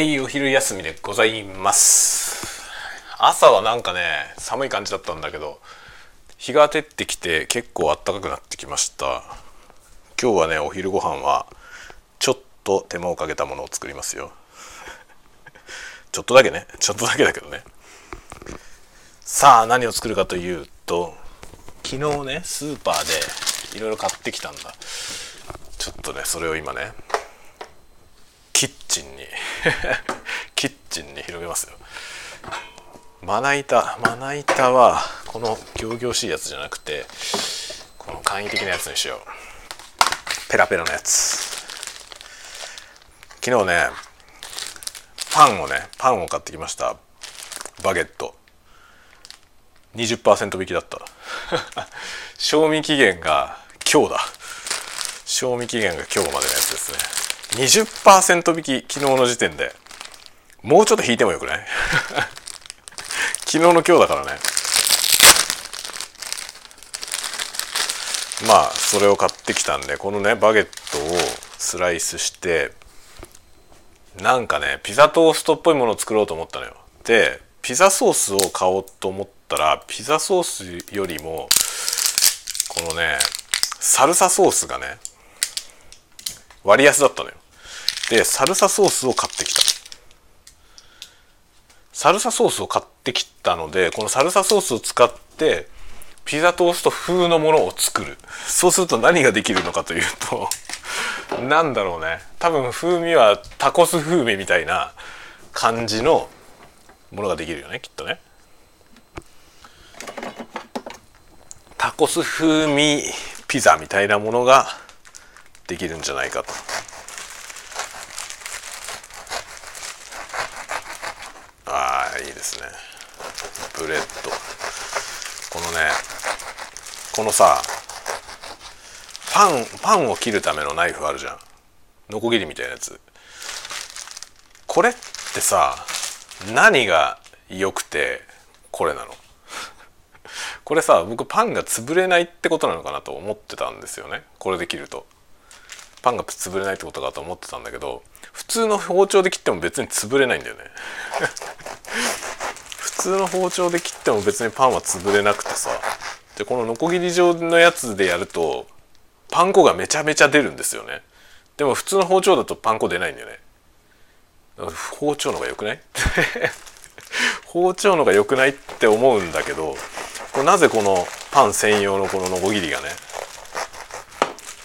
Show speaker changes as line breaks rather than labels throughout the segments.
はいお昼休みでございます。朝はなんかね寒い感じだったんだけど日が照ってきて結構暖かくなってきました。今日はねお昼ご飯はちょっと手間をかけたものを作りますよ。ちょっとだけね。ちょっとだけだけどね。さあ何を作るかというと昨日ねスーパーでいろいろ買ってきたんだ。ちょっとねそれを今ねキッチンに。キッチンに広げますよ。まな板まな板はこの仰々しいやつじゃなくてこの簡易的なやつにしよう。ペラペラのやつ。昨日ねパンをねパンを買ってきました。バゲット。20%引きだった。賞味期限が今日だ。賞味期限が今日までのやつですね。20%引き昨日の時点で。もうちょっと引いてもよくない？昨日の今日だからね。まあそれを買ってきたんでこのねバゲットをスライスしてなんかねピザトーストっぽいものを作ろうと思ったのよ。でピザソースを買おうと思ったらピザソースよりもこのねサルサソースがね割安だったのよ。でサルサソースを買ってきた。サルサソースを買ってきたのでこのサルサソースを使ってピザトースト風のものを作る。そうすると何ができるのかというとなんだろうね。多分風味はタコス風味みたいな感じのものができるよねきっとね。タコス風味ピザみたいなものができるんじゃないかとああいいですねブレッドこのねこのさパンパンを切るためのナイフあるじゃん。ノコギリみたいなやつ。これってさ何が良くてこれなの？これさ僕パンが潰れないってことなのかなと思ってたんですよね。これで切ると。パンが潰れないってことかと思ってたんだけど普通の包丁で切っても別に潰れないんだよね。通の包丁で切っても別にパンは潰れなくてさ。でこのノコギリ状のやつでやるとパン粉がめちゃめちゃ出るんですよね。でも普通の包丁だとパン粉出ないんだよね。包丁の方が良くない？包丁の方が良くないって思うんだけどこれなぜこのパン専用のこのノコギリがね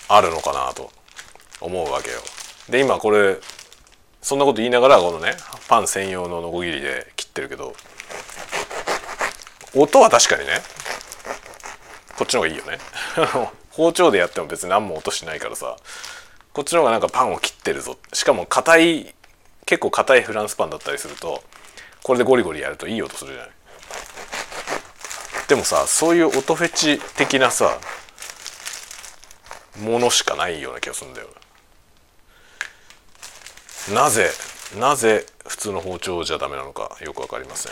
あるのかなと思うわけよ。で今これそんなこと言いながらこのねパン専用のノコギリで切ってるけど音は確かにね。こっちの方がいいよね。包丁でやっても別に何も音しないからさ。こっちの方がなんかパンを切ってるぞ。しかも硬い結構硬いフランスパンだったりするとこれでゴリゴリやるといい音するじゃない。でもさそういう音フェチ的なさものしかないような気がするんだよ。なぜなぜ普通の包丁じゃダメなのかよく分かりません。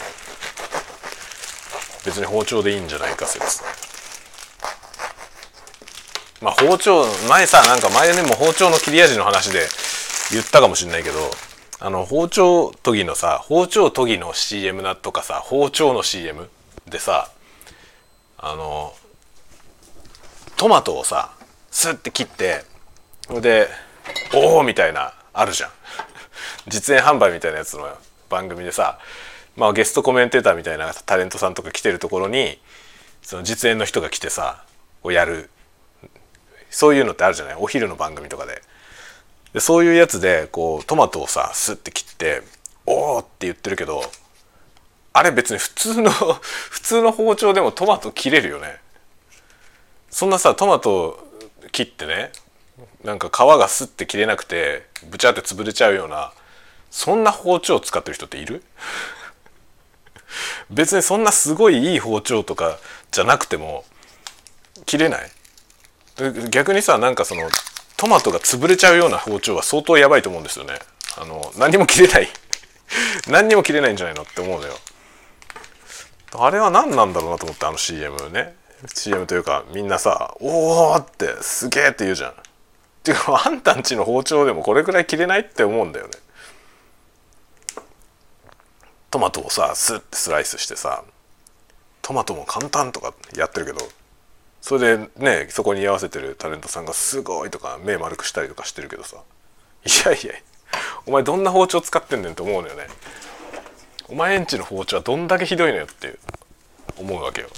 別に包丁でいいんじゃないか説まあ包丁前さなんか前でも包丁の切れ味の話で言ったかもしれないけどあの包丁研ぎのさ包丁研ぎの CM だとかさ包丁の CM でさあのトマトをさスッて切ってそれで「おお!」みたいなあるじゃん 実演販売みたいなやつの番組でさ、まあ、ゲストコメンテーターみたいなタレントさんとか来てるところにその実演の人が来てさをやる。そういうのってあるじゃない？お昼の番組とかで。でそういうやつでこうトマトをさスッて切って「おお!」って言ってるけどあれ別に普通の 普通の包丁でもトマト切れるよね。そんなさトマト切ってねなんか皮がスッて切れなくてブチャって潰れちゃうようなそんな包丁を使ってる人っている？別にそんなすごいいい包丁とかじゃなくても切れない？逆にさなんかそのトマトが潰れちゃうような包丁は相当やばいと思うんですよね。あの何にも切れない。何にも切れないんじゃないのって思うのよ。あれは何なんだろうなと思ってあの CM ね。CM というかみんなさ「おお!」ってすげえって言うじゃん。っていうかあんたんちの包丁でもこれくらい切れないって思うんだよね。トマトをさスッてスライスしてさトマトも簡単とかやってるけどそれでねそこに居合わせてるタレントさんが「すごい」とか目丸くしたりとかしてるけどさいやいやお前どんな包丁使ってんねんって思うのよね。お前んちの包丁はどんだけひどいのよって思うわけよ。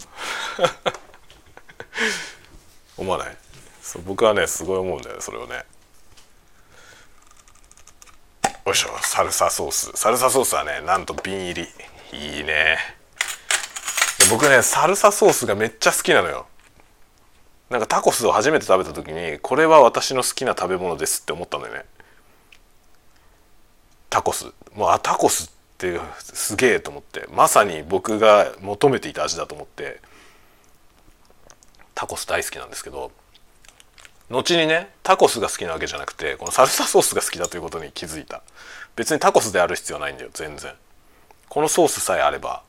思わない？そう僕はねすごい思うんだよねそれをね。よいしょ。サルサソース。サルサソースはねなんと瓶入り。いいね。僕ねサルサソースがめっちゃ好きなのよ。なんかタコスを初めて食べた時にこれは私の好きな食べ物ですって思ったんだよね。タコス。もうあタコスってすげえと思って。まさに僕が求めていた味だと思ってタコス大好きなんですけど後にねタコスが好きなわけじゃなくてこのサルサソースが好きだということに気づいた。別にタコスである必要ないんだよ全然。このソースさえあれば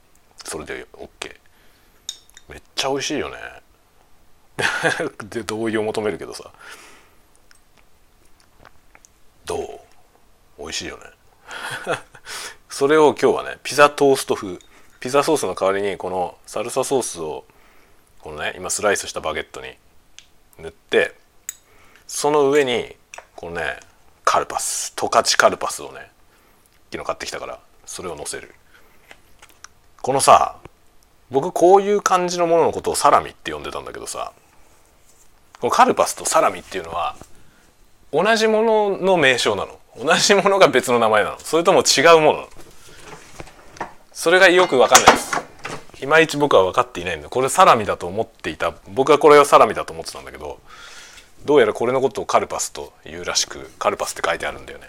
それで OK めっちゃ美味しいよね。で同意を求めるけどさ。どう？美味しいよね。それを今日はねピザトースト風。ピザソースの代わりにこのサルサソースをこのね今スライスしたバゲットに塗ってその上にこのねカルパス十勝カルパスをね昨日買ってきたからそれをのせる。このさ僕こういう感じのもののことをサラミって呼んでたんだけどさこのカルパスとサラミっていうのは同じものの名称なの。同じものが別の名前なの。それとも違うものなの。それがよく分かんないです。いまいち僕は分かっていないんだ。これサラミだと思っていた。僕はこれをサラミだと思ってたんだけどどうやらこれのことをカルパスというらしくカルパスって書いてあるんだよね。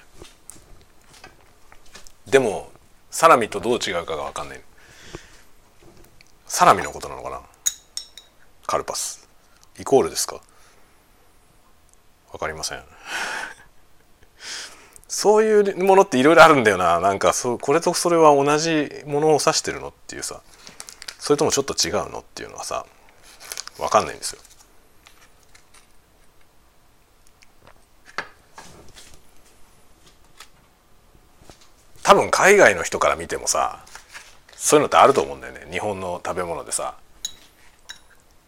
でもサラミとどう違うかが分かんない。サラミのことなのかな？カルパス。イコールですか？分かりません。そういうものっていろいろあるんだよな。なんかそこれとそれは同じものを指してるのっていうさ。それともちょっと違うのっていうのはさ分かんないんですよ。多分海外の人から見てもさそういうのってあると思うんだよね。日本の食べ物でさ。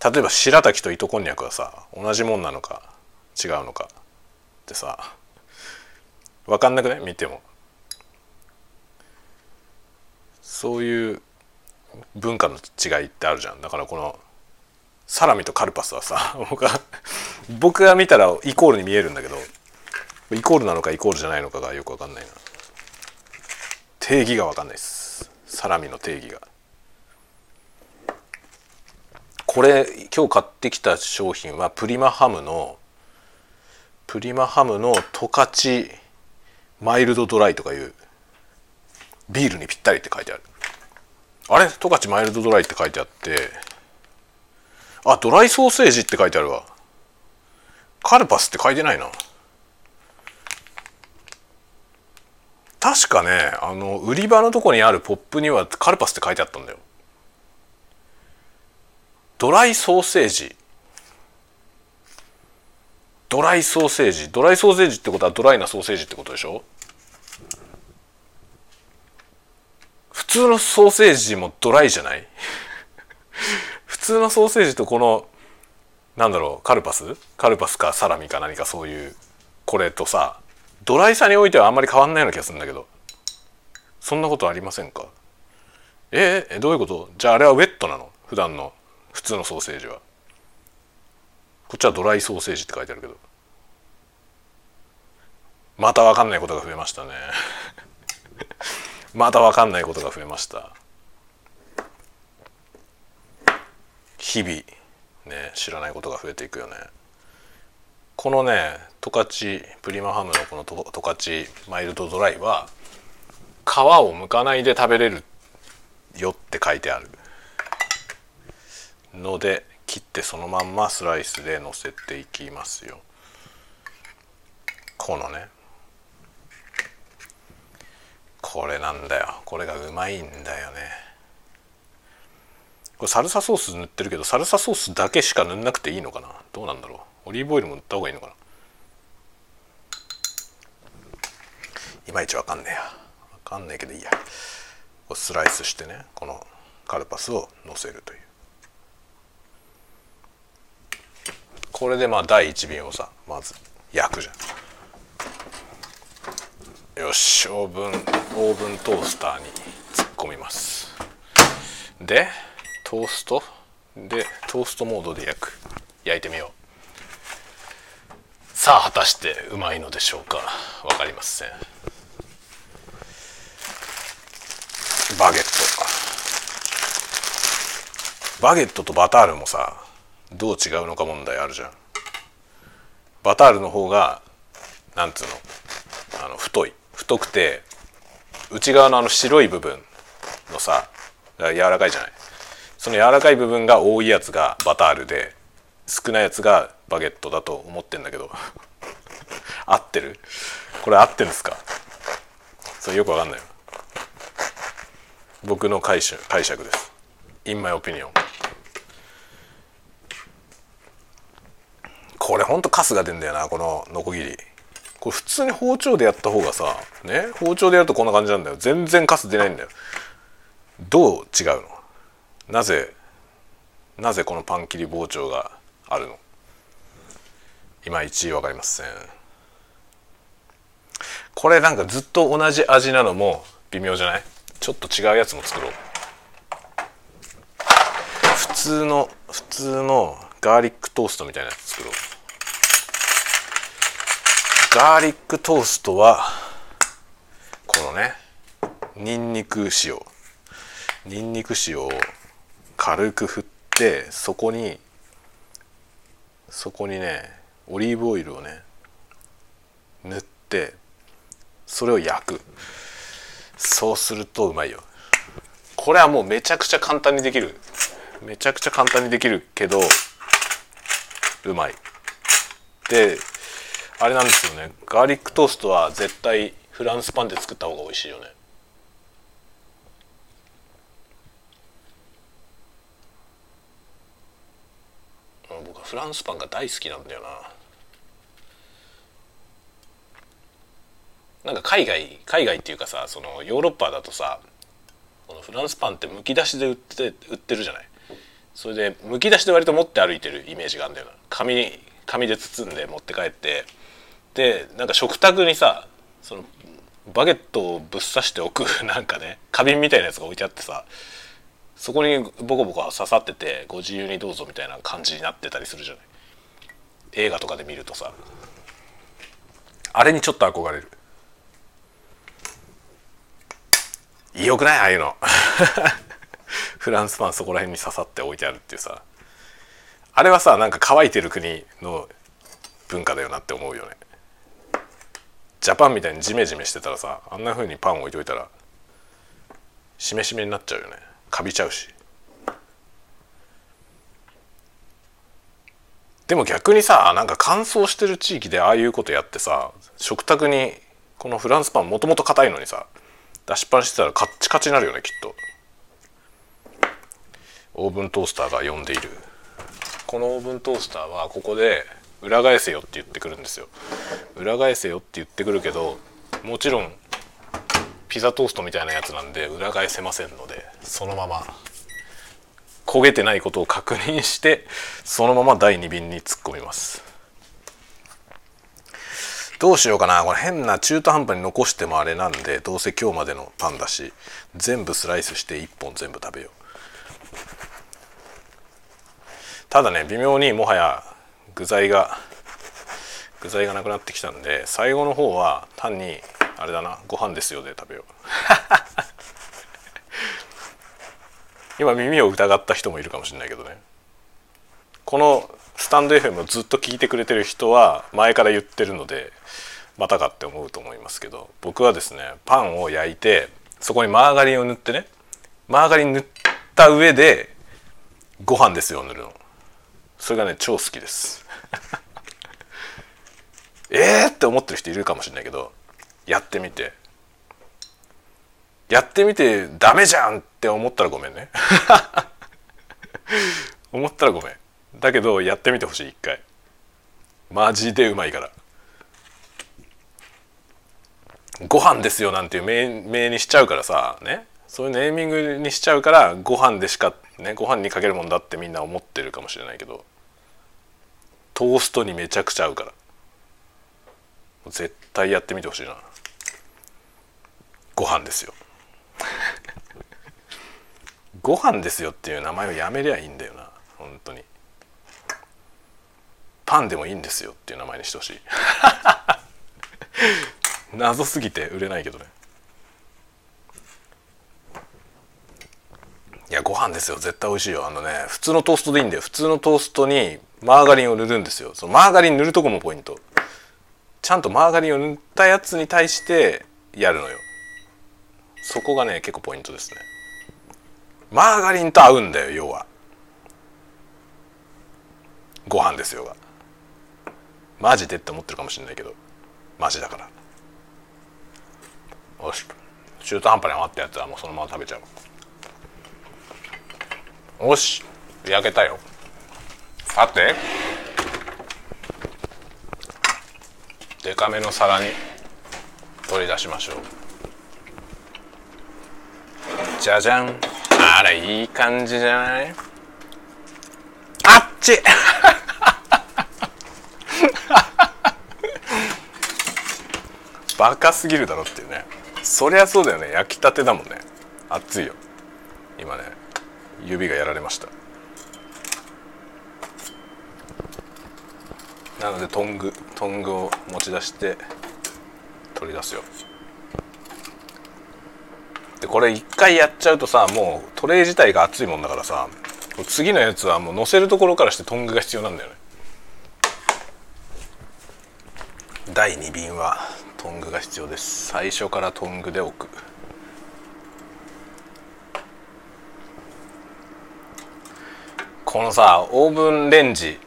例えば白滝と糸こんにゃくはさ同じもんなのか違うのかってさ分かんなくない？見ても。そういう文化の違いってあるじゃん。だからこのサラミとカルパスはさ 僕は僕が見たらイコールに見えるんだけどイコールなのかイコールじゃないのかがよく分かんないな。定義が分かんないです。サラミの定義が。これ今日買ってきた商品はプリマハムのプリマハムの十勝マイルドドライとかいうビールにぴったりって書いてある。あれ？十勝マイルドドライって書いてあってあドライソーセージって書いてあるわ。カルパスって書いてないな。確かねあの売り場のとこにあるポップにはカルパスって書いてあったんだよ。ドライソーセージ。ドライソーセージ。ドライソーセージってことはドライなソーセージってことでしょ？普通のソーセージもドライじゃない？普通のソーセージとこのなんだろうカルパス？カルパスかサラミか何かそういうこれとさドライさにおいてはあんまり変わんないような気がするんだけど。そんなことありませんか？えー、どういうこと？じゃああれはウェットなの？普段の普通のソーセージは。こっちはドライソーセージって書いてあるけど。また分かんないことが増えましたね。また分かんないことが増えました。日々ね知らないことが増えていくよね。このね十勝プリマハムのこの十勝マイルドドライは皮を剥かないで食べれるよって書いてある。ので切ってそのまんまスライスでのせていきますよ。このね。これなんだよ。これがうまいんだよね。これサルサソース塗ってるけどサルサソースだけしか塗んなくていいのかな？どうなんだろう？オリーブオイルも塗った方がいいのかな？いまいちわかんねえや。わかんないけどいいや。スライスしてねこのカルパスをのせるという。これでまあ第1便をさまず焼くじゃん。よしオーブンオーブントースターに突っ込みます。でトースト？でトーストモードで焼く。焼いてみよう。さあ果たしてうまいのでしょうか？分かりません。バゲット。バゲットとバタールもさどう違うのか問題あるじゃん。バタールの方がなんつうの？あの太い。太くて内側のあの白い部分のさ柔らかいじゃない？その柔らかい部分が多いやつがバタールで少ないやつがバゲットだと思ってんだけど。合ってる？これ合ってるんですか？それよくわかんない僕の解釈解釈です。In my opinion これほんとカスが出んだよなこのノコギリ。これ普通に包丁でやった方がさね？包丁でやるとこんな感じなんだよ。全然カス出ないんだよ。どう違うの？なぜなぜこのパン切り包丁があるの？いまいち分かりません。これなんかずっと同じ味なのも微妙じゃない？ちょっと違うやつも作ろう。普通の普通のガーリックトーストみたいなやつ作ろう。ガーリックトーストはこのねにんにく塩。にんにく塩を軽く振ってそこにそこにねオリーブオイルをね塗ってそれを焼く。そうするとうまいよ。これはもうめちゃくちゃ簡単にできる。めちゃくちゃ簡単にできるけどうまい。であれなんですよね。ガーリックトーストは絶対フランスパンで作った方が美味しいよね。僕はフランスパンが大好きなんだよな。なんか海外海外っていうかさそのヨーロッパだとさこのフランスパンってむき出しで売って売ってるじゃない。それでむき出しで割と持って歩いてるイメージがあるんだよな。紙紙で包んで持って帰って。でなんか食卓にさそのバゲットをぶっ刺しておくなんかね花瓶みたいなやつが置いてあってさそこにボコボコ刺さっててご自由にどうぞみたいな感じになってたりするじゃない。映画とかで見るとさ。あれにちょっと憧れる。よくない？ああいうの。フランスパンそこら辺に刺さって置いてあるっていうさ。あれはさなんか乾いてる国の文化だよなって思うよね。ジャパンみたいにジメジメしてたらさあんな風にパン置いといたらしめしめになっちゃうよね。かびちゃうし。でも逆にさなんか乾燥してる地域でああいうことやってさ食卓にこのフランスパンもともと硬いのにさ出しっぱなしてたらカッチカチになるよねきっと。オーブントースターが呼んでいる。このオーブントースターはここで裏返せよって言ってくるんですよ。裏返せよって言ってくるけどもちろんピザトーストみたいなやつなんで裏返せませんのでそのまま焦げてないことを確認してそのまま第2便に突っ込みます。どうしようかな。これ変な中途半端に残してもあれなんでどうせ今日までのパンだし全部スライスして1本全部食べよう。ただね微妙にもはや具材が具材がなくなってきたんで最後の方は単にあれだな。ご飯ですよで食べよう。今耳を疑った人もいるかもしれないけどね。このスタンド FM をずっと聞いてくれてる人は前から言ってるのでまたかって思うと思いますけど。僕はですねパンを焼いてそこにマーガリンを塗ってねマーガリン塗った上でご飯ですよ塗るの。それがね超好きです。えーって思ってる人いるかもしれないけどやってみて。やってみてダメじゃんって思ったらごめんね。思ったらごめん。だけどやってみてほしい一回。マジでうまいから。ご飯ですよなんていう名にしちゃうからさね。そういうネーミングにしちゃうからご飯でしかねご飯にかけるもんだってみんな思ってるかもしれないけど。トーストにめちゃくちゃ合うから。絶対やってみてほしいな。ご飯ですよ。ご飯ですよっていう名前をやめりゃいいんだよな本当に。パンでもいいんですよっていう名前にしてほしい。謎すぎて売れないけどね。いやご飯ですよ。絶対美味しいよ。あのね普通のトーストでいいんだよ。普通のトーストにマーガリンを塗るんですよ。そのマーガリン塗るとこもポイント。ちゃんとマーガリンを塗ったやつに対してやるのよ。そこがね結構ポイントですね。マーガリンと合うんだよ要は。ご飯ですよがマジでって思ってるかもしれないけど。マジだから。よし。中途半端に余ったやつはもうそのまま食べちゃう。よし。焼けたよ。さて。デカめの皿に取り出しましょう。じゃじゃん。あらいい感じじゃない？あっち。バカすぎるだろっていうね。そりゃそうだよね。焼きたてだもんね。熱いよ。今ね指がやられました。なのでトングトングを持ち出して取り出すよでこれ一回やっちゃうとさもうトレイ自体が熱いもんだからさ次のやつはもう乗せるところからしてトングが必要なんだよね。第2便はトングが必要です。最初からトングで置く。このさオーブンレンジ。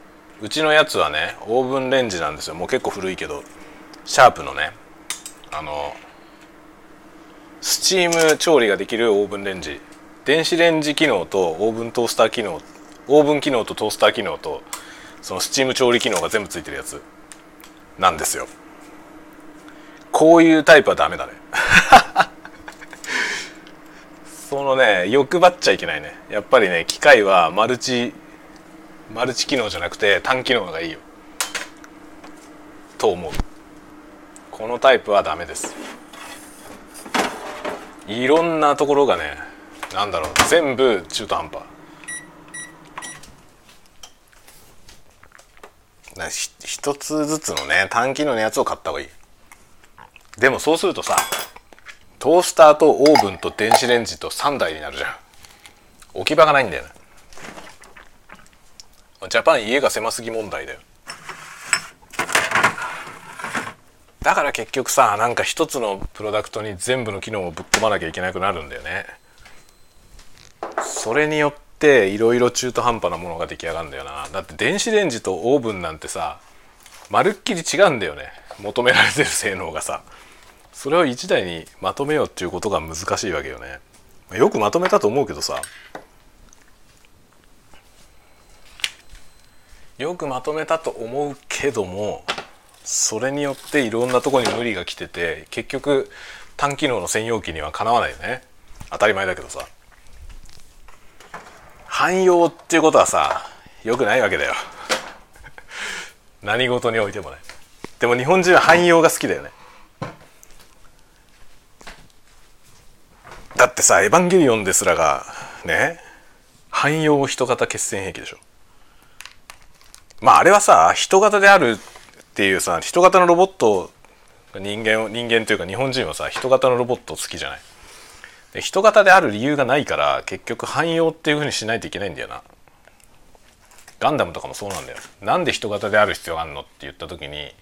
うちのやつはねオーブンレンジなんですよ。もう結構古いけどシャープのねあのスチーム調理ができるオーブンレンジ。電子レンジ機能とオーブントースター機能オーブン機能とトースター機能とそのスチーム調理機能が全部ついてるやつ。なんですよ。こういうタイプはダメだね。そのね欲張っちゃいけないね。やっぱりね機械はマルチマルチ機能じゃなくて単機能がいいよ。と思う。このタイプはダメです。いろんなところがねなんだろう全部中途半端。な一つずつのね単機能のやつを買った方がいい。でもそうするとさトースターとオーブンと電子レンジと3台になるじゃん。置き場がないんだよね。ジャパン家が狭すぎ問題だよ。だから結局さなんか一つのプロダクトに全部の機能をぶっ込まなきゃいけなくなるんだよね。それによっていろいろ中途半端なものが出来上がるんだよな。だって電子レンジとオーブンなんてさまるっきり違うんだよね。求められてる性能がさ。それを1台にまとめようっていうことが難しいわけよね。よくまとめたと思うけどさ。よくまとめたと思うけどもそれによっていろんなとこに無理が来てて結局単機能の専用機にはかなわないよね。当たり前だけどさ。汎用っていうことはさよくないわけだよ。何事においてもね。でも日本人は汎用が好きだよね。だってさ「エヴァンゲリオン」ですらがね汎用人型決戦兵器でしょ。まああれはさ人型であるっていうさ人型のロボット人間を人間というか日本人はさ人型のロボット好きじゃない？で人型である理由がないから結局汎用っていうふうにしないといけないんだよな。ガンダムとかもそうなんだよ。なんで人型である必要があるのって言った時に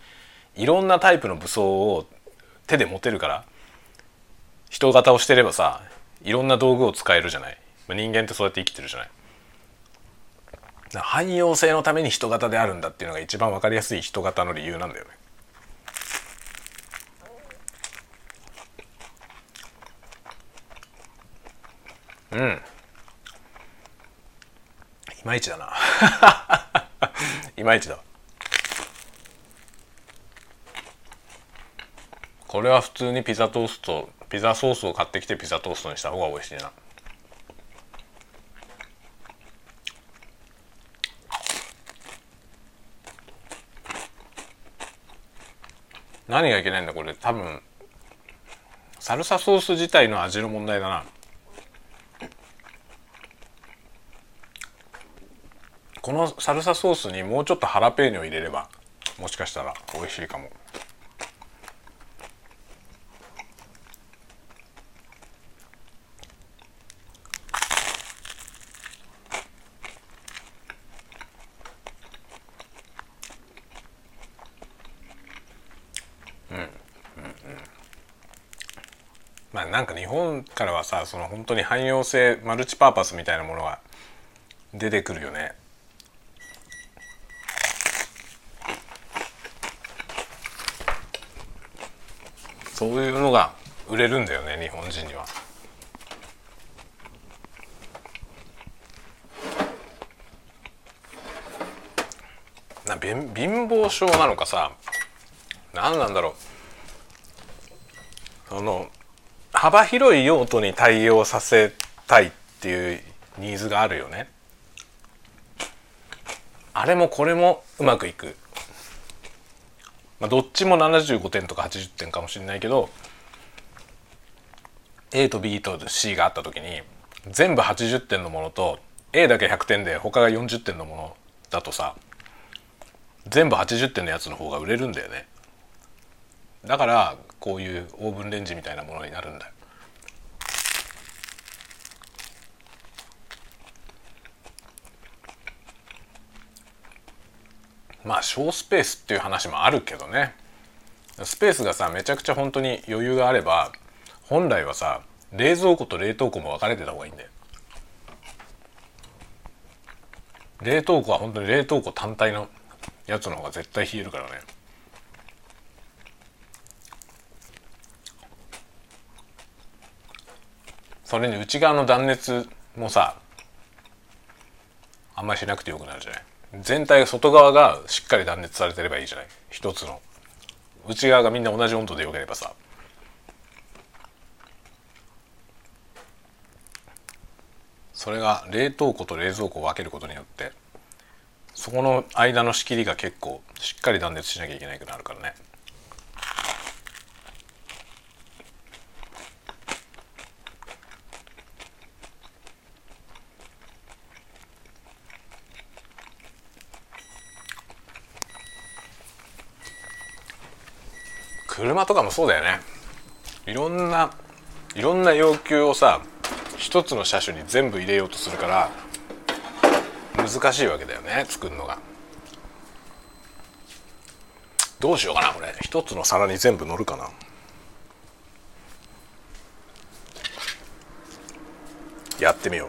いろんなタイプの武装を手で持てるから人型をしてればさいろんな道具を使えるじゃない？人間ってそうやって生きてるじゃない？汎用性のために人型であるんだっていうのが一番分かりやすい人型の理由なんだよね。うん。いまいちだな。いまいちだ。これは普通にピザトーストピザソースを買ってきてピザトーストにした方が美味しいな。何がいけないんだこれ。多分サルサソース自体の味の問題だな。このサルサソースにもうちょっとハラペーニョ入れればもしかしたら美味しいかもまあなんか日本からはさその本当に汎用性マルチパーパスみたいなものが出てくるよねそういうのが売れるんだよね日本人には。な貧貧乏症なのかさ何なんだろうその幅広い用途に対応させたいっていうニーズがあるよね。あれもこれもうまくいく、まあ、どっちも75点とか80点かもしれないけど A と B と C があった時に全部80点のものと A だけ100点で他が40点のものだとさ全部80点のやつの方が売れるんだよね。だからこういうオーブンレンジみたいなものになるんだ。よまあ小スペースっていう話もあるけどね。スペースがさめちゃくちゃ本当に余裕があれば本来はさ冷蔵庫と冷凍庫も分かれてた方がいいんだよ。冷凍庫は本当に冷凍庫単体のやつの方が絶対冷えるからね。それに内側の断熱もさあんまりしなくてよくなるじゃない？全体外側がしっかり断熱されてればいいじゃない？一つの。内側がみんな同じ温度でよければさ。それが冷凍庫と冷蔵庫を分けることによってそこの間の仕切りが結構しっかり断熱しなきゃいけないくなるからね。車とかもそうだよね。いろんないろんな要求をさ一つの車種に全部入れようとするから難しいわけだよね作るのが。どうしようかなこれ。一つの皿に全部乗るかな。やってみよう。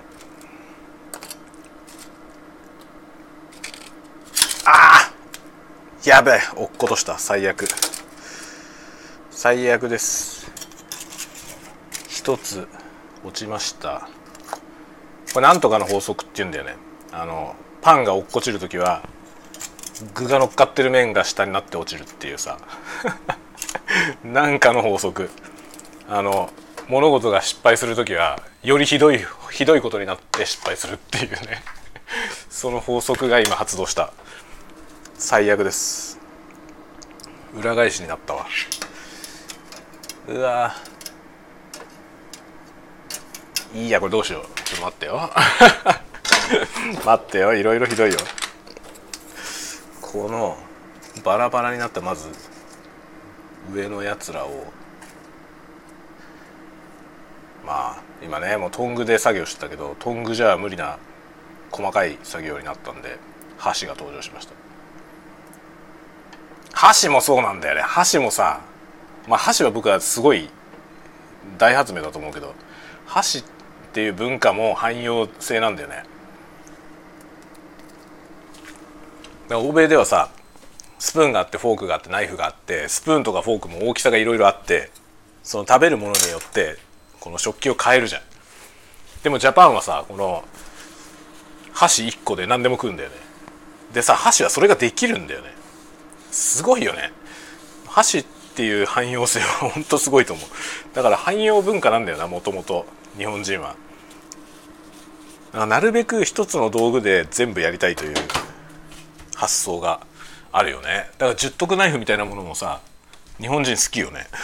あー!やべえ落っことした。最悪。最悪です。一つ落ちました。これなんとかの法則って言うんだよね。あのパンが落っこちる時は具が乗っかってる面が下になって落ちるっていうさ。なんかの法則。あの物事が失敗する時はよりひどいひどいことになって失敗するっていうね。その法則が今発動した。最悪です。裏返しになったわ。うわ。いいやこれどうしよう。ちょっと待ってよ。待ってよいろいろひどいよ。このバラバラになったまず上のやつらを。まあ今ねもうトングで作業してたけどトングじゃ無理な細かい作業になったんで箸が登場しました。箸もそうなんだよね。箸もさまあ箸は僕はすごい大発明だと思うけど箸っていう文化も汎用性なんだよね。欧米ではさスプーンがあってフォークがあってナイフがあってスプーンとかフォークも大きさがいろいろあってその食べるものによってこの食器を変えるじゃん。でもジャパンはさこの箸1個で何でも食うんだよね。でさ箸はそれができるんだよね。すごいよね。箸っっていう汎用性は本当すごいと思う。だから汎用文化なんだよなもともと日本人は。なるべく一つの道具で全部やりたいという発想があるよね。だから十徳ナイフみたいなものもさ日本人好きよね。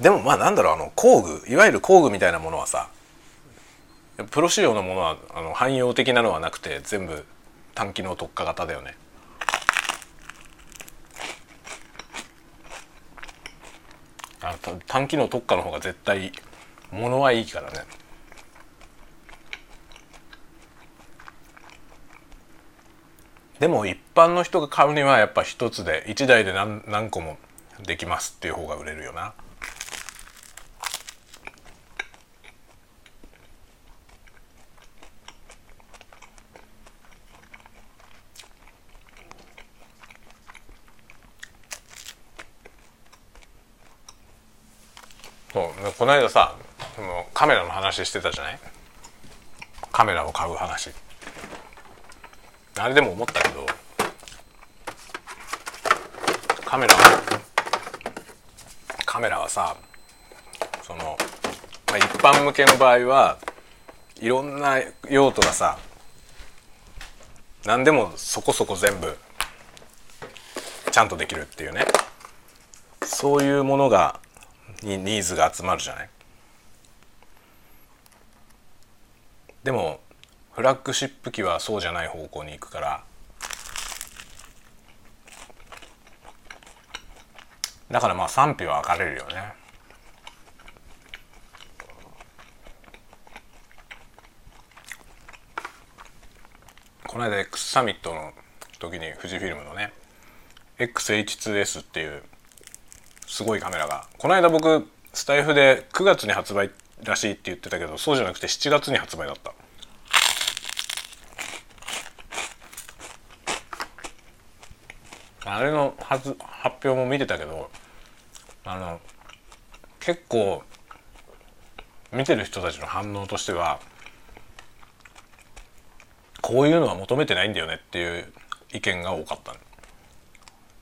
でもまあなんだろうあの工具いわゆる工具みたいなものはさプロ仕様のものはあの汎用的なのはなくて全部単機能特化型だよねあ単機能特化の方が絶対物はいいからねでも一般の人が買うにはやっぱ一つで一台で何何個もできますっていう方が売れるよな。そうこの間さそのカメラの話してたじゃない？カメラを買う話。あれでも思ったけどカメラはカメラはさその、まあ、一般向けの場合はいろんな用途がさ何でもそこそこ全部ちゃんとできるっていうね。そういうものがにニーズが集まるじゃない？でもフラッグシップ機はそうじゃない方向に行くからだからまあ賛否は分かれるよね。この間 X サミットの時に富士フィルムのね XH2S っていうすごいカメラが。この間僕スタイフで9月に発売らしいって言ってたけどそうじゃなくて7月に発売だった。あれの発発表も見てたけどあの結構見てる人たちの反応としてはこういうのは求めてないんだよねっていう意見が多かった。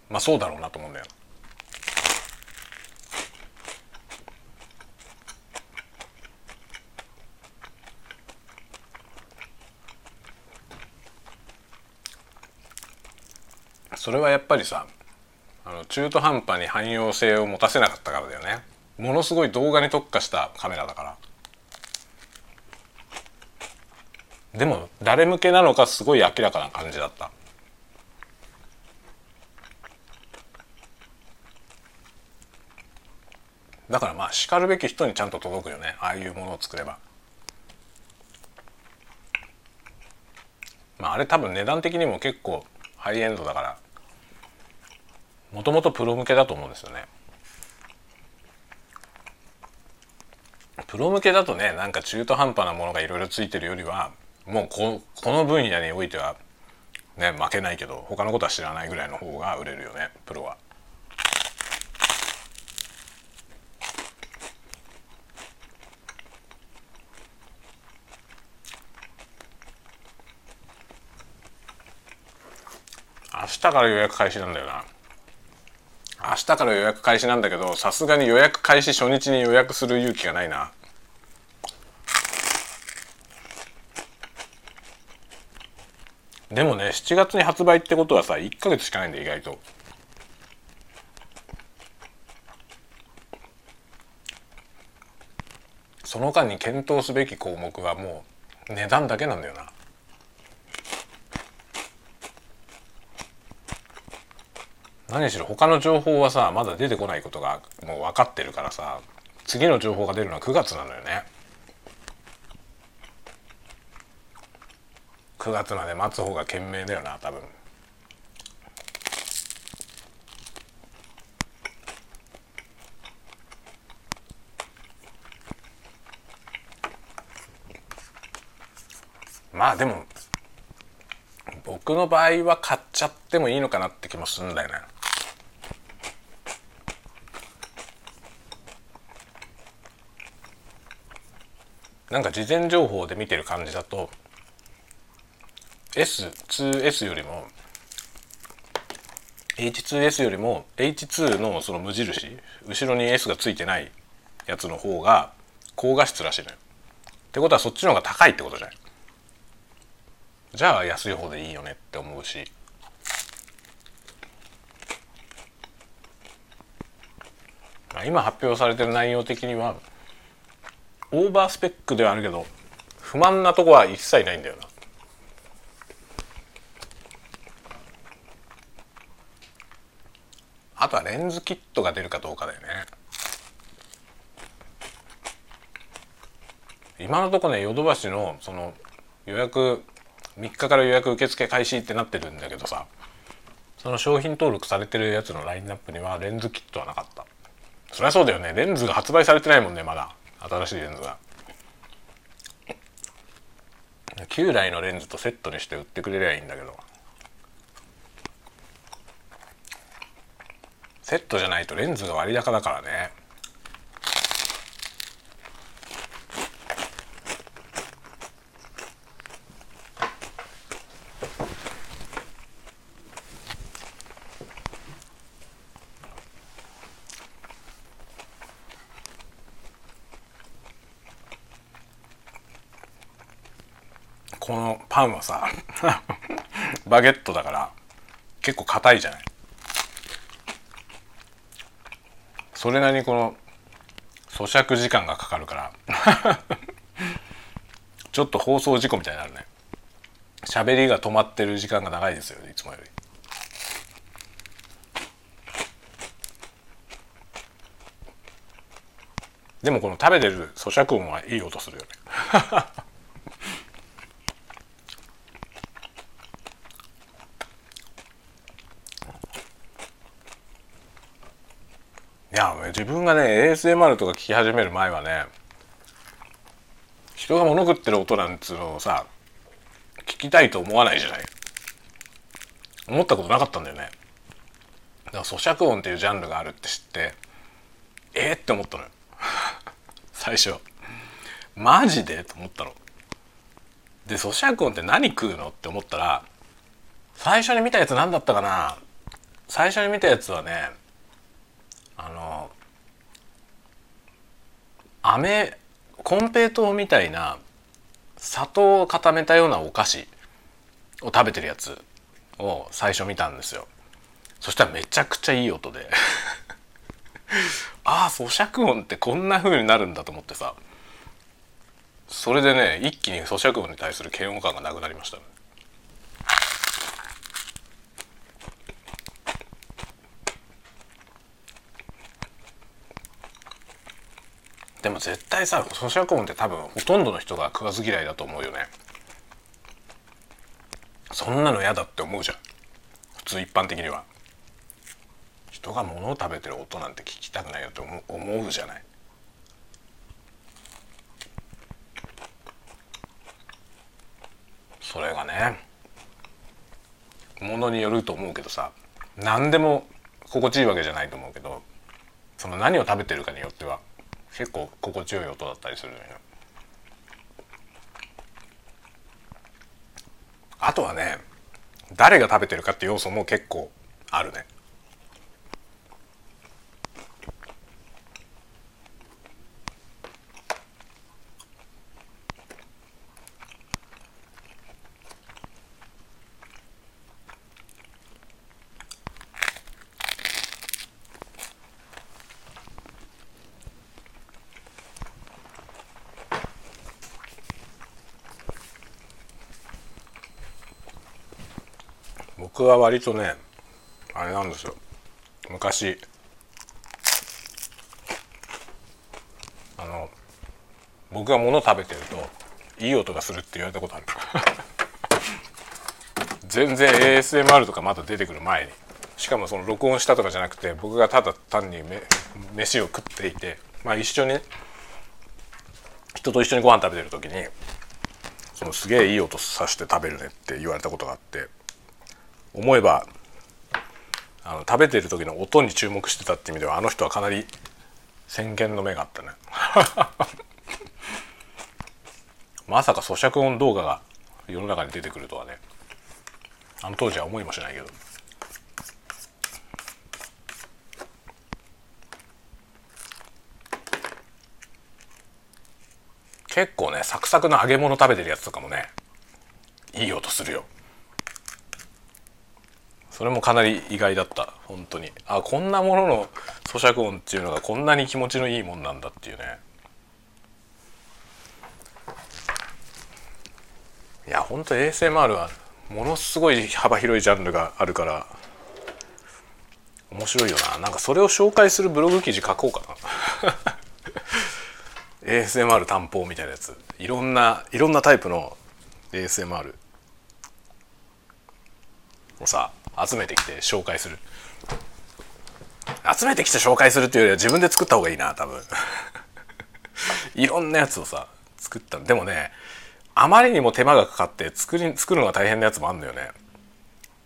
まあそうだろうなと思うんだよそれはやっぱりさあの中途半端に汎用性を持たせなかったからだよね。ものすごい動画に特化したカメラだから。でも誰向けなのかすごい明らかな感じだった。だからまあしかるべき人にちゃんと届くよね。ああいうものを作れば。まああれ多分値段的にも結構ハイエンドだから。もともとプロ向けだと思うんですよねプロ向けだとねなんか中途半端なものがいろいろついてるよりはもうここの分野においてはね負けないけど他のことは知らないぐらいの方が売れるよねプロは。明日から予約開始なんだよな。明日から予約開始なんだけどさすがに予約開始初日に予約する勇気がないな。でもね7月に発売ってことはさ1ヶ月しかないんだ意外と。その間に検討すべき項目はもう値段だけなんだよな。何しろ他の情報はさまだ出てこないことがもう分かってるからさ次の情報が出るのは9月なのよね。9月まで待つ方が賢明だよな多分。まあでも僕の場合は買っちゃってもいいのかなって気もするんだよね。なんか事前情報で見てる感じだと S2S よりも H2S よりも H2 のその無印後ろに S がついてないやつの方が高画質らしいのよ。ってことはそっちの方が高いってことじゃないじゃあ安い方でいいよねって思うし今発表されてる内容的にはオーバースペックではあるけど不満なとこは一切ないんだよな。あとはレンズキットが出るかどうかだよね。今のとこねヨドバシのその予約3日から予約受付開始ってなってるんだけどさその商品登録されてるやつのラインナップにはレンズキットはなかった。そりゃそうだよね。レンズが発売されてないもんねまだ。新しいレンズが。旧来のレンズとセットにして売ってくれりゃいいんだけど。セットじゃないとレンズが割高だからね。このパンはさ バゲットだから結構硬いじゃない。それなりにこの咀嚼時間がかかるから ちょっと放送事故みたいになるね。喋りが止まってる時間が長いですよねいつもより。でもこの食べてる咀嚼音はいい音するよね。いや自分がね ASMR とか聞き始める前はね人が物食ってる音なんつうのをさ聞きたいと思わないじゃない。思ったことなかったんだよね。だから咀嚼音っていうジャンルがあるって知ってえー、って思ったのよ。最初。マジでと思ったの。で咀嚼音って何食うのって思ったら最初に見たやつ何だったかな。最初に見たやつはねあの飴コンペイトーみたいな砂糖を固めたようなお菓子を食べてるやつを最初見たんですよ。そしたらめちゃくちゃいい音で。ああ咀嚼音ってこんな風になるんだと思ってさ。それでね一気に咀嚼音に対する嫌悪感がなくなりました。ねでも絶対さ咀嚼音って多分ほとんどの人が食わず嫌いだと思うよね。そんなの嫌だって思うじゃん。普通一般的には。人が物を食べてる音なんて聞きたくないよって思う思うじゃない。それがねものによると思うけどさ何でも心地いいわけじゃないと思うけどその何を食べてるかによっては結構心地よい音だったりするのよ。あとはね誰が食べてるかって要素も結構あるね。は割とねあれなんですよ。昔。あの僕が物食べてるといい音がするって言われたことある。全然 ASMR とかまだ出てくる前に。しかもその録音したとかじゃなくて僕がただ単にめ飯を食っていてまあ一緒にね人と一緒にご飯食べてる時にそのすげえいい音さして食べるねって言われたことがあって。思えばあの食べてる時の音に注目してたって意味ではあの人はかなり先見の目があったね。まさか咀嚼音動画が世の中に出てくるとはね。あの当時は思いもしないけど。結構ねサクサクの揚げ物食べてるやつとかもねいい音するよ。それもかなり意外だった。本当に。あこんなものの咀嚼音っていうのがこんなに気持ちのいいもんなんだっていうね。いや本当 ASMR はものすごい幅広いジャンルがあるから面白いよな。なんかそれを紹介するブログ記事書こうかな。ASMR 担保みたいなやつ。いろんないろんなタイプの ASMR をさ集めてきて紹介する。集めてきて紹介するっていうよりは自分で作った方がいいな多分。いろんなやつをさ作った。でもねあまりにも手間がかかって作り作るのが大変なやつもあんのよね。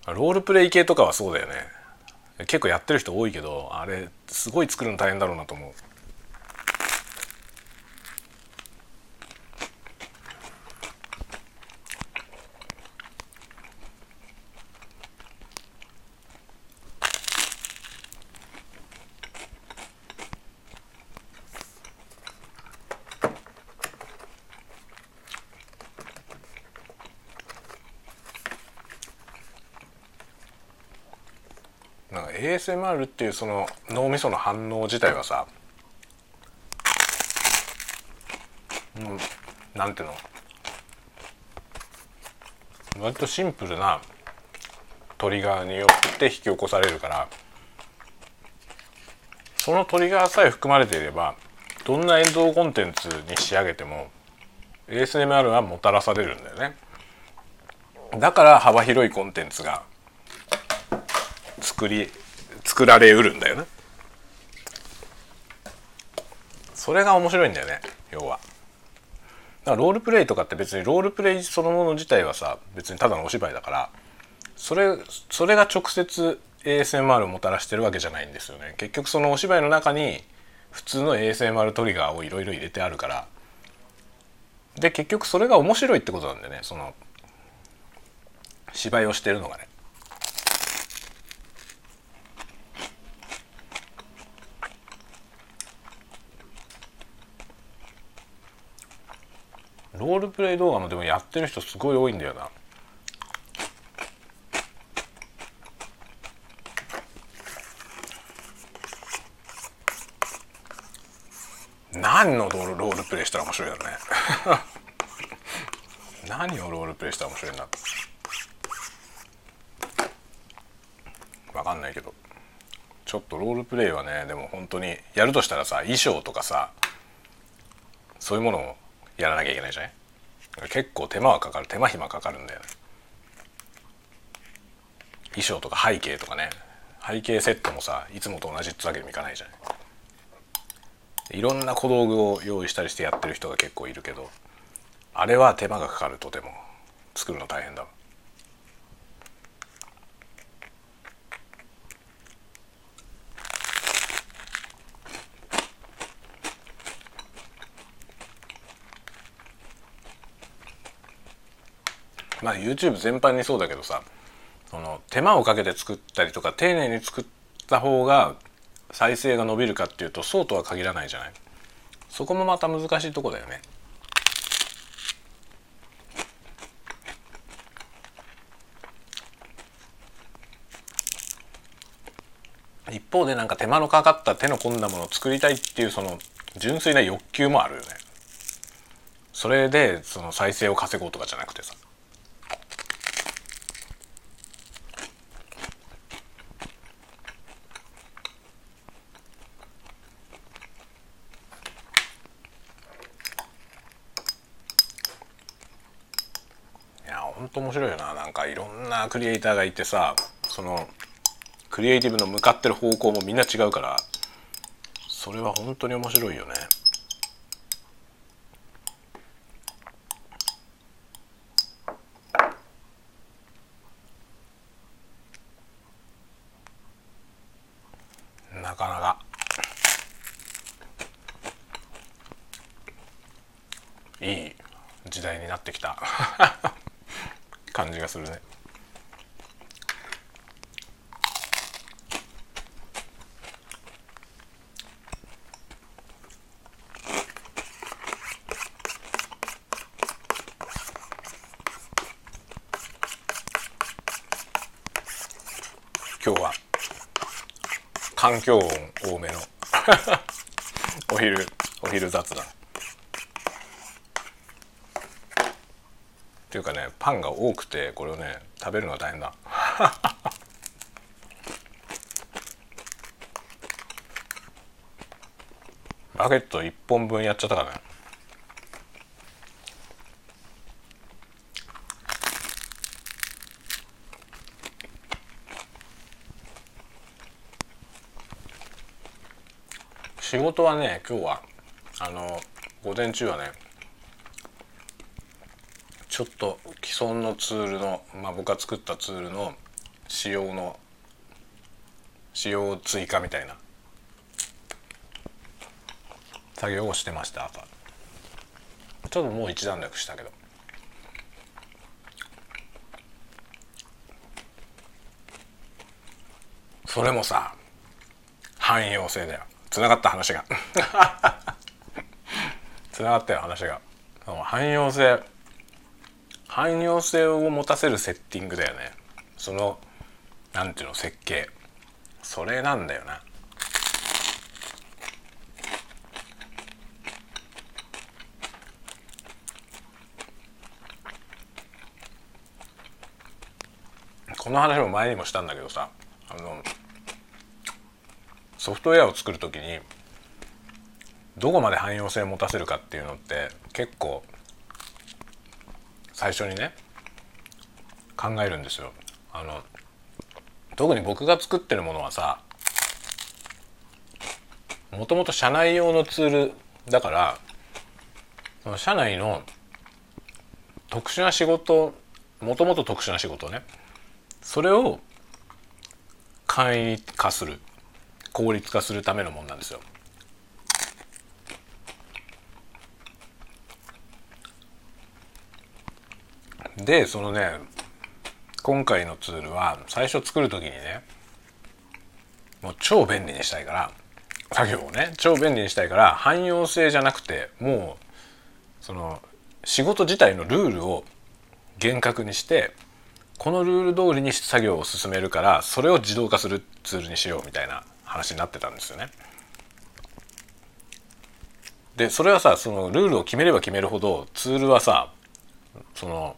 ロールプレイ系とかはそうだよね。結構やってる人多いけどあれすごい作るの大変だろうなと思うなんか ASMR っていうその脳みその反応自体はさ、うん、なんていうの割とシンプルなトリガーによって引き起こされるからそのトリガーさえ含まれていればどんな映像コンテンツに仕上げても ASMR はもたらされるんだよねだから幅広いコンテンツが作り作られうるんだよねそれが面白いんだよね要は。だからロールプレイとかって別にロールプレイそのもの自体はさ別にただのお芝居だからそれそれが直接 ASMR をもたらしてるわけじゃないんですよね。結局そのお芝居の中に普通の ASMR トリガーをいろいろ入れてあるから。で結局それが面白いってことなんだよねその芝居をしてるのがね。ロールプレイ動画もでもやってる人すごい多いんだよな。何のロールロールプレイしたら面白いだろうね。何をロールプレイしたら面白いな分かんないけど。ちょっとロールプレイはねでも本当にやるとしたらさ衣装とかさそういうものをやらなきゃいけないじゃない結構手間はかかる。手間暇かかるんだよね。衣装とか背景とかね。背景セットもさいつもと同じってわけにもいかないじゃないいろんな小道具を用意したりしてやってる人が結構いるけどあれは手間がかかるとても。作るの大変だわまあ YouTube 全般にそうだけどさその手間をかけて作ったりとか丁寧に作った方が再生が伸びるかっていうとそうとは限らないじゃない。そこもまた難しいとこだよね。一方でなんか手間のかかった手の込んだものを作りたいっていうその純粋な欲求もあるよね。それでその再生を稼ごうとかじゃなくてさほんと面白いよななんかいろんなクリエイターがいてさそのクリエイティブの向かってる方向もみんな違うからそれは本当に面白いよねなかなかいい時代になってきた感じがするね今日は環境音多めの。お昼お昼雑談。っていうかねパンが多くてこれをね食べるのは大変だ。バゲット1本分やっちゃったからね。仕事はね今日はあの午前中はねちょっと既存のツールの、まあ、僕が作ったツールの仕様の仕様追加みたいな作業をしてました朝。ちょっともう一段落したけど。それもさ汎用性だよ。つながった話が。つながったよ話が。汎用性。汎用性を持たせるセッティングだよね。そのなんていうの設計。それなんだよな。この話も前にもしたんだけどさあのソフトウェアを作る時にどこまで汎用性を持たせるかっていうのって結構最初にね考えるんですよ。あの特に僕が作ってるものはさもともと社内用のツールだからその社内の特殊な仕事もともと特殊な仕事ねそれを簡易化する効率化するためのもんなんですよ。でそのね今回のツールは最初作る時にねもう超便利にしたいから作業をね超便利にしたいから汎用性じゃなくてもうその仕事自体のルールを厳格にしてこのルール通りに作業を進めるからそれを自動化するツールにしようみたいな話になってたんですよね。でそれはさそのルールを決めれば決めるほどツールはさその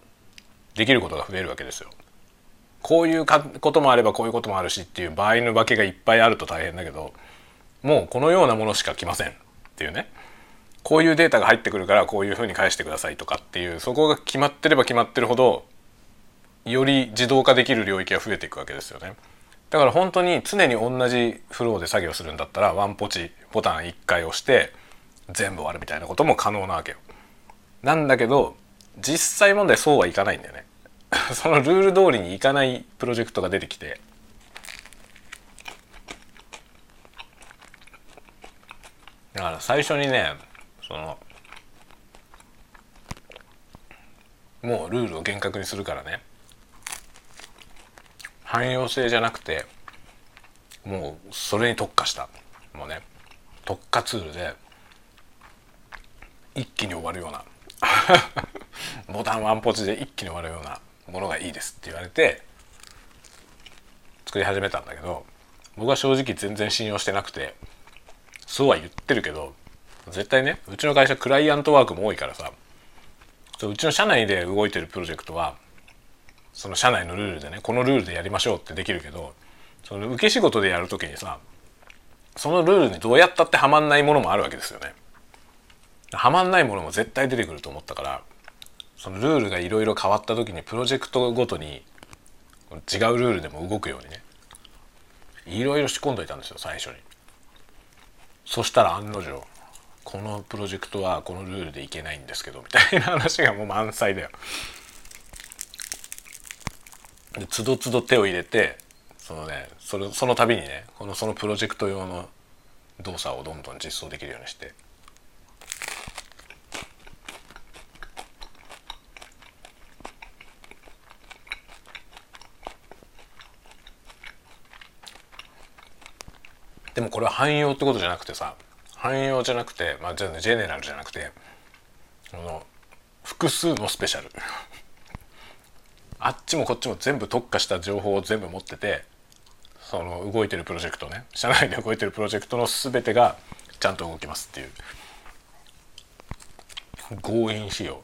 できることが増えるわけですよ。こういうこともあればこういうこともあるしっていう場合の化けがいっぱいあると大変だけどもうこのようなものしか来ませんっていうねこういうデータが入ってくるからこういうふうに返してくださいとかっていうそこが決まってれば決まってるほどより自動化できる領域が増えていくわけですよね。だから本当に常に同じフローで作業するんだったらワンポチボタン1回押して全部終わるみたいなことも可能なわけよ。なんだけど実際問題そうはいかないんだよね。そのルール通りにいかないプロジェクトが出てきてだから最初にねそのもうルールを厳格にするからね汎用性じゃなくてもうそれに特化した。もうね特化ツールで一気に終わるような。ボタンワンポチで一気に終わるようなものがいいですって言われて作り始めたんだけど僕は正直全然信用してなくてそうは言ってるけど絶対ねうちの会社クライアントワークも多いからさうちの社内で動いてるプロジェクトはその社内のルールでねこのルールでやりましょうってできるけどその受け仕事でやる時にさそのルールにどうやったってはまんないものもあるわけですよね。はまんないものも絶対出てくると思ったからそのルールがいろいろ変わった時にプロジェクトごとに違うルールでも動くようにねいろいろ仕込んどいたんですよ最初に。そしたら案の定このプロジェクトはこのルールでいけないんですけどみたいな話がもう満載だよ。でつどつど手を入れてそのねそれその度にねこのそのプロジェクト用の動作をどんどん実装できるようにして。でもこれは汎用ってことじゃなくてさ汎用じゃなくてまあジェネラルじゃなくてこの複数のスペシャル。あっちもこっちも全部特化した情報を全部持っててその動いてるプロジェクトね。社内で動いてるプロジェクトの全てがちゃんと動きますっていう。強引仕様。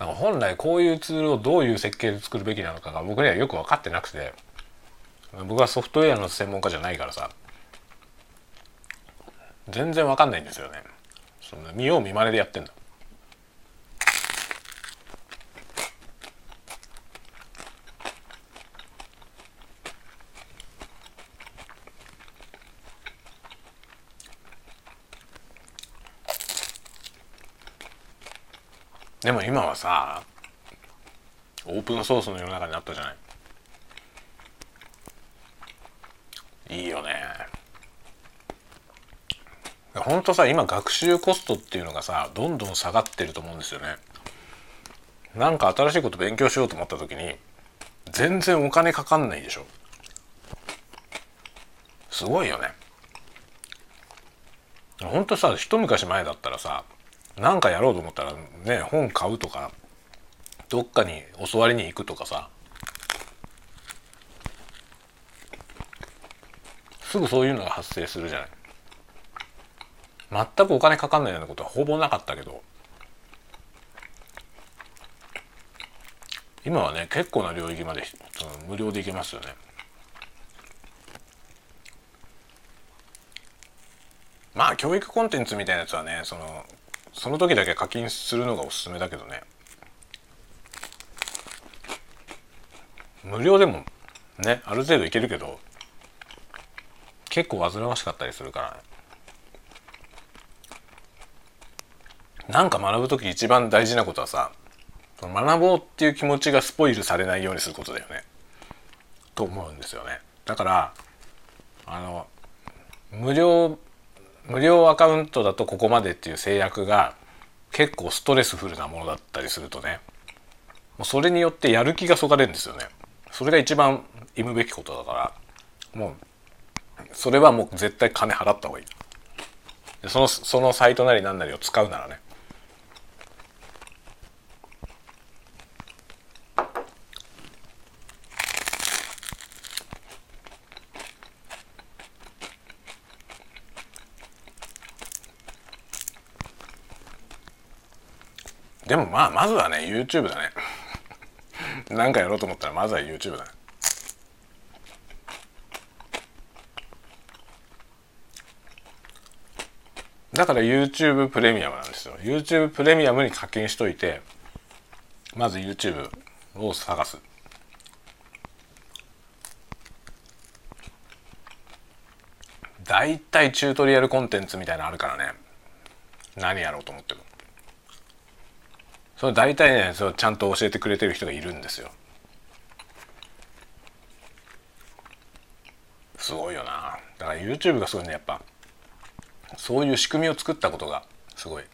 本来こういうツールをどういう設計で作るべきなのかが僕にはよく分かってなくて僕はソフトウェアの専門家じゃないからさ全然分かんないんですよね。その見よう見まねでやってんだ。でも今はさオープンソースの世の中になったじゃない。いいよね。ほんとさ今学習コストっていうのがさどんどん下がってると思うんですよね。なんか新しいこと勉強しようと思った時に全然お金かかんないでしょ。すごいよね。ほんとさ一昔前だったらさ何かやろうと思ったらね本買うとかどっかに教わりに行くとかさ。すぐそういうのが発生するじゃない。全くお金かかんないようなことはほぼなかったけど。今はね結構な領域までその無料で行けますよね。まあ教育コンテンツみたいなやつはねそのその時だけ課金するのがおすすめだけどね。無料でもねある程度いけるけど結構煩わしかったりするから。ねなんか学ぶ時一番大事なことはさ学ぼうっていう気持ちがスポイルされないようにすることだよね。と思うんですよね。だからあの無料無料アカウントだとここまでっていう制約が結構ストレスフルなものだったりするとね。もうそれによってやる気がそがれるんですよね。それが一番忌むべきことだから。もうそれはもう絶対金払った方がいい。そのそのサイトなり何なりを使うならね。でもまあまずはね YouTube だね。何かやろうと思ったらまずは YouTube だね。だから YouTube プレミアムなんですよ。YouTube プレミアムに課金しといてまず YouTube を探す。大体チュートリアルコンテンツみたいなのあるからね。何やろうと思っても。その大体ねそのちゃんと教えてくれてる人がいるんですよ。すごいよな。だから YouTube がすごいねやっぱ。そういう仕組みを作ったことがすごい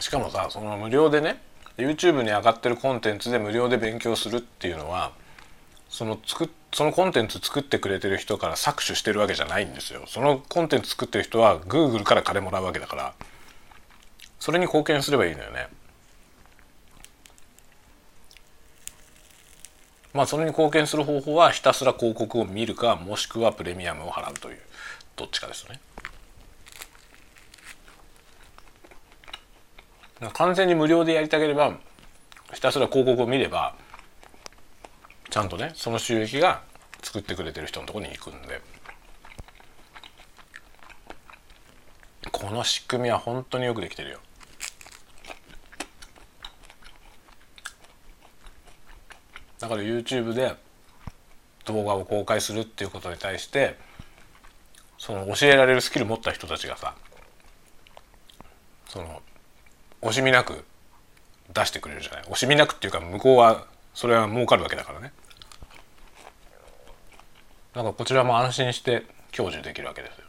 しかもさその無料でね YouTube に上がってるコンテンツで無料で勉強するっていうのはその作そのコンテンツ作ってくれてる人から搾取してるわけじゃないんですよ。そのコンテンツ作ってる人は Google から金もらうわけだからそれに貢献すればいいのよね。まあそれに貢献する方法はひたすら広告を見るかもしくはプレミアムを払うというどっちかですよね。完全に無料でやりたければひたすら広告を見ればちゃんとねその収益が作ってくれてる人のとこに行くんで。この仕組みは本当によくできてるよ。だから YouTube で動画を公開するっていうことに対してその教えられるスキル持った人たちがさその惜しみなく出してくれるじゃない。惜しみなくっていうか向こうはそれは儲かるわけだからね。だかこちらも安心して享受できるわけですよ。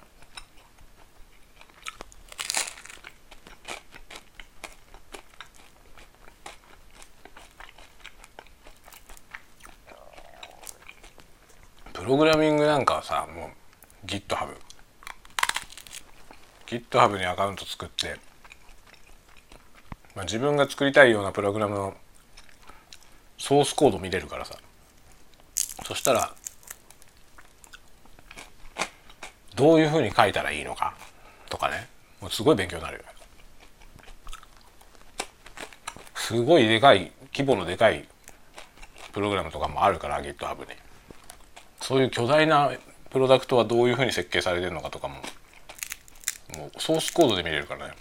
プログラミングなんかはさもう GitHub GitHub にアカウント作って、まあ、自分が作りたいようなプログラムのソースコード見れるからさ。そしたらどういうふうに書いたらいいのかとかね。もうすごい勉強になるよ。すごいでかい規模のでかいプログラムとかもあるから GitHub に。そういう巨大なプロダクトはどういうふうに設計されてるのかとかももうソースコードで見れるからね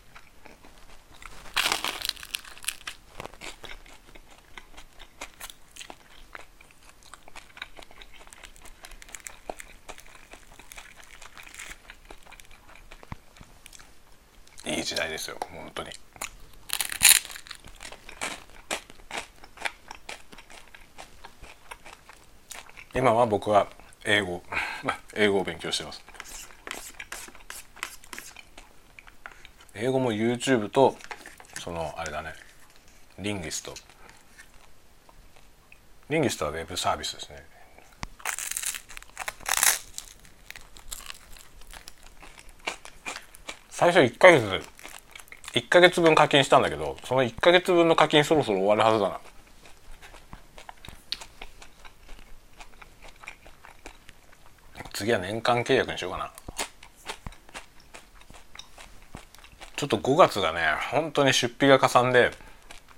いい時代ですよ本当に。今は僕は英語英語を勉強してます。英語も YouTube とそのあれだねリンギスト。リンギストはウェブサービスですね。最初1ヶ月1ヶ月分課金したんだけどその1ヶ月分の課金そろそろ終わるはずだな。次は年間契約にしようかな。ちょっと5月がね本当に出費がかさんで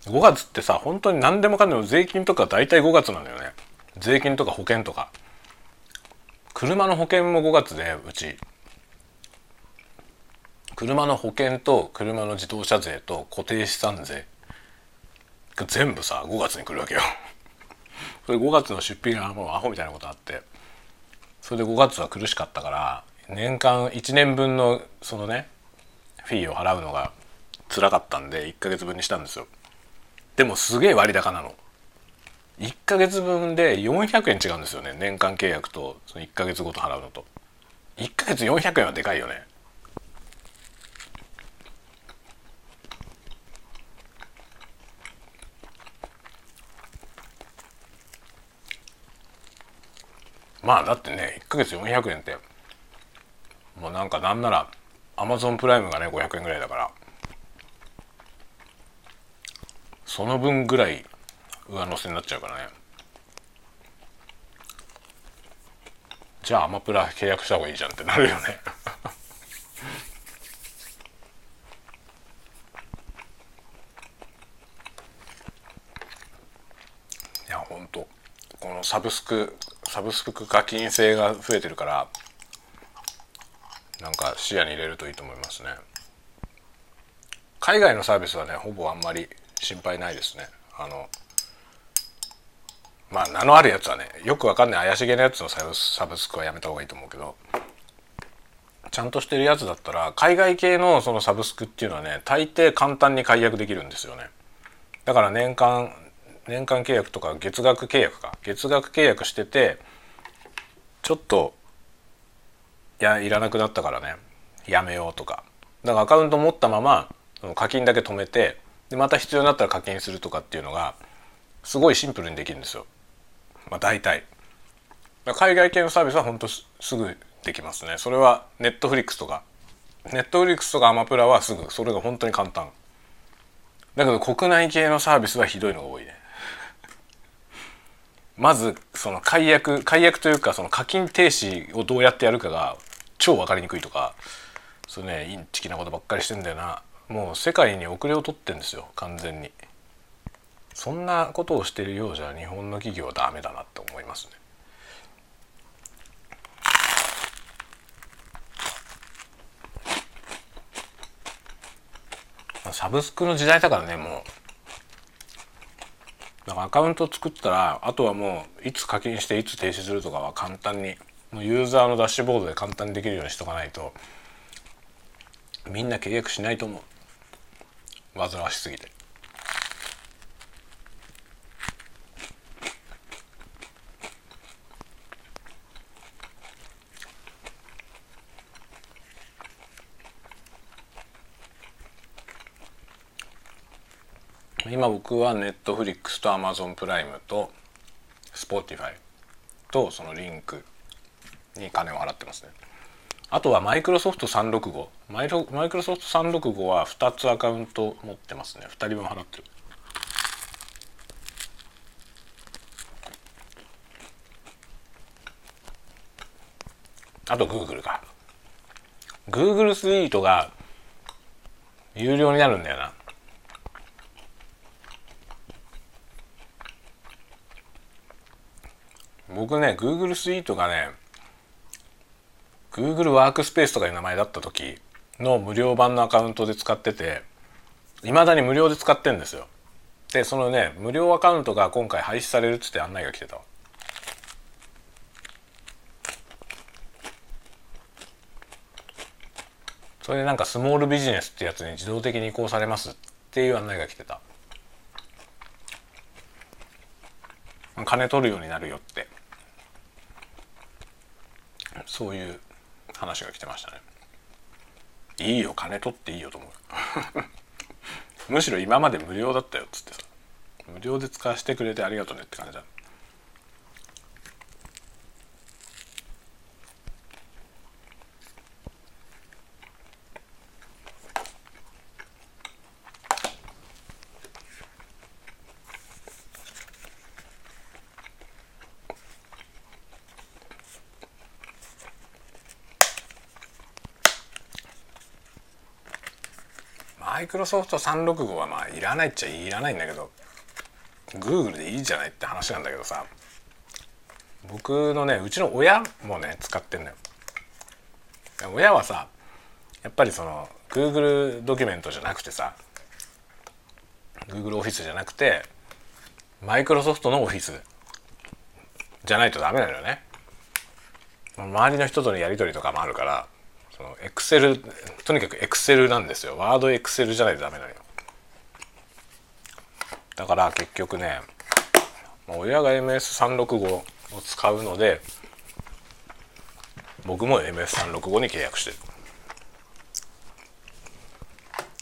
5月ってさ本当に何でもかんでも税金とか大体5月なんだよね。税金とか保険とか。車の保険も5月でうち。車の保険と車の自動車税と固定資産税。全部さ5月に来るわけよ。それ5月の出費がもうアホみたいなことあって。それで5月は苦しかったから年間1年分のそのねフィーを払うのが辛かったんで1ヶ月分にしたんですよ。でもすげえ割高なの。1ヶ月分で400円違うんですよね年間契約とその1ヶ月ごと払うのと。1ヶ月400円はでかいよね。まあだってね1ヶ月400円ってもうなんかなんならアマゾンプライムがね500円ぐらいだから。その分ぐらい上乗せになっちゃうからね。じゃあアマプラ契約した方がいいじゃんってなるよね。いやほんとこのサブスクサブスク課金制が増えてるからなんか視野に入れるといいと思いますね。海外のサービスはねほぼあんまり心配ないですね。あのまあ名のあるやつはねよくわかんない怪しげなやつのサブスクはやめた方がいいと思うけどちゃんとしてるやつだったら海外系のそのサブスクっていうのはね大抵簡単に解約できるんですよね。だから年間年間契約とか月額契約か月額契約しててちょっといやいらなくなったからねやめようとかだからアカウント持ったまま課金だけ止めてでまた必要になったら課金するとかっていうのがすごいシンプルにできるんですよ。まあ、大体海外系のサービスは本当すぐできますね。それはネットフリックスとかネットフリックスとかアマプラはすぐそれが本当に簡単。だけど国内系のサービスはひどいのが多いね。まずその解約解約というかその課金停止をどうやってやるかが超分かりにくいとかそうねインチキなことばっかりしてんだよな。もう世界に遅れを取ってんですよ完全に。そんなことをしてるようじゃ日本の企業はダメだなって思いますね。サブスクの時代だからねもう。だからアカウント作ったらあとはもういつ課金していつ停止するとかは簡単にユーザーのダッシュボードで簡単にできるようにしとかないとみんな契約しないと思う煩わしすぎて。今僕は Netflix と Amazon Prime と Spotify とそのリンクに金を払ってますね。あとはマイクロソフト365マイクロソフト365は2つアカウント持ってますね。2人分払ってる。あと Google か。Google スイートが有料になるんだよな。僕ね Google スイートがね Google ワークスペースとかいう名前だった時の無料版のアカウントで使ってていまだに無料で使ってんですよ。でそのね無料アカウントが今回廃止されるっつって案内が来てたそれでなんかスモールビジネスってやつに自動的に移行されますっていう案内が来てた。金取るようになるよって。そういう話が来てましたね。いいよ金取っていいよと思う。むしろ今まで無料だったよっつってさ。無料で使わせてくれてありがとねって感じだ。マイクロソフト365はまあいらないっちゃいらないんだけど Google でいいじゃないって話なんだけどさ僕のねうちの親もね使ってんだよ。親はさやっぱりその Google ドキュメントじゃなくてさ Google オフィスじゃなくてマイクロソフトのオフィスじゃないとダメなのよね。周りの人とのやり取りとかもあるから。そのエクセルとにかくエクセルなんですよ。ワードエクセルじゃないとダメなのよ。だから結局ね親が MS365 を使うので僕も MS365 に契約して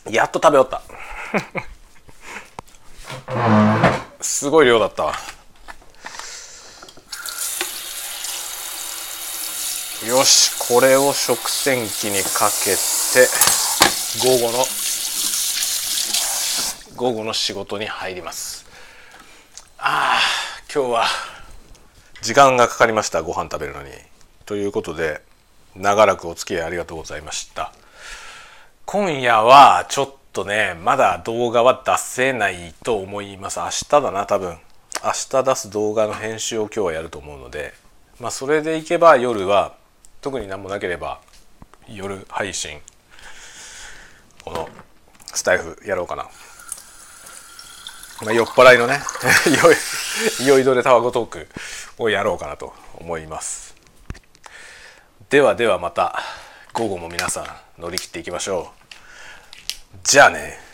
る。やっと食べ終わった。すごい量だったわ。よしこれを食洗機にかけて午後の午後の仕事に入ります。ああ今日は時間がかかりました。ご飯食べるのに。ということで長らくお付き合いありがとうございました。今夜はちょっとねまだ動画は出せないと思います。明日だな多分。明日出す動画の編集を今日はやると思うので。まあそれでいけば夜は特に何もなければ夜配信このスタイフやろうかな、まあ、酔っ払いのね 酔いどれタワゴトークをやろうかなと思います。ではではまた午後も皆さん乗り切っていきましょう。じゃあね。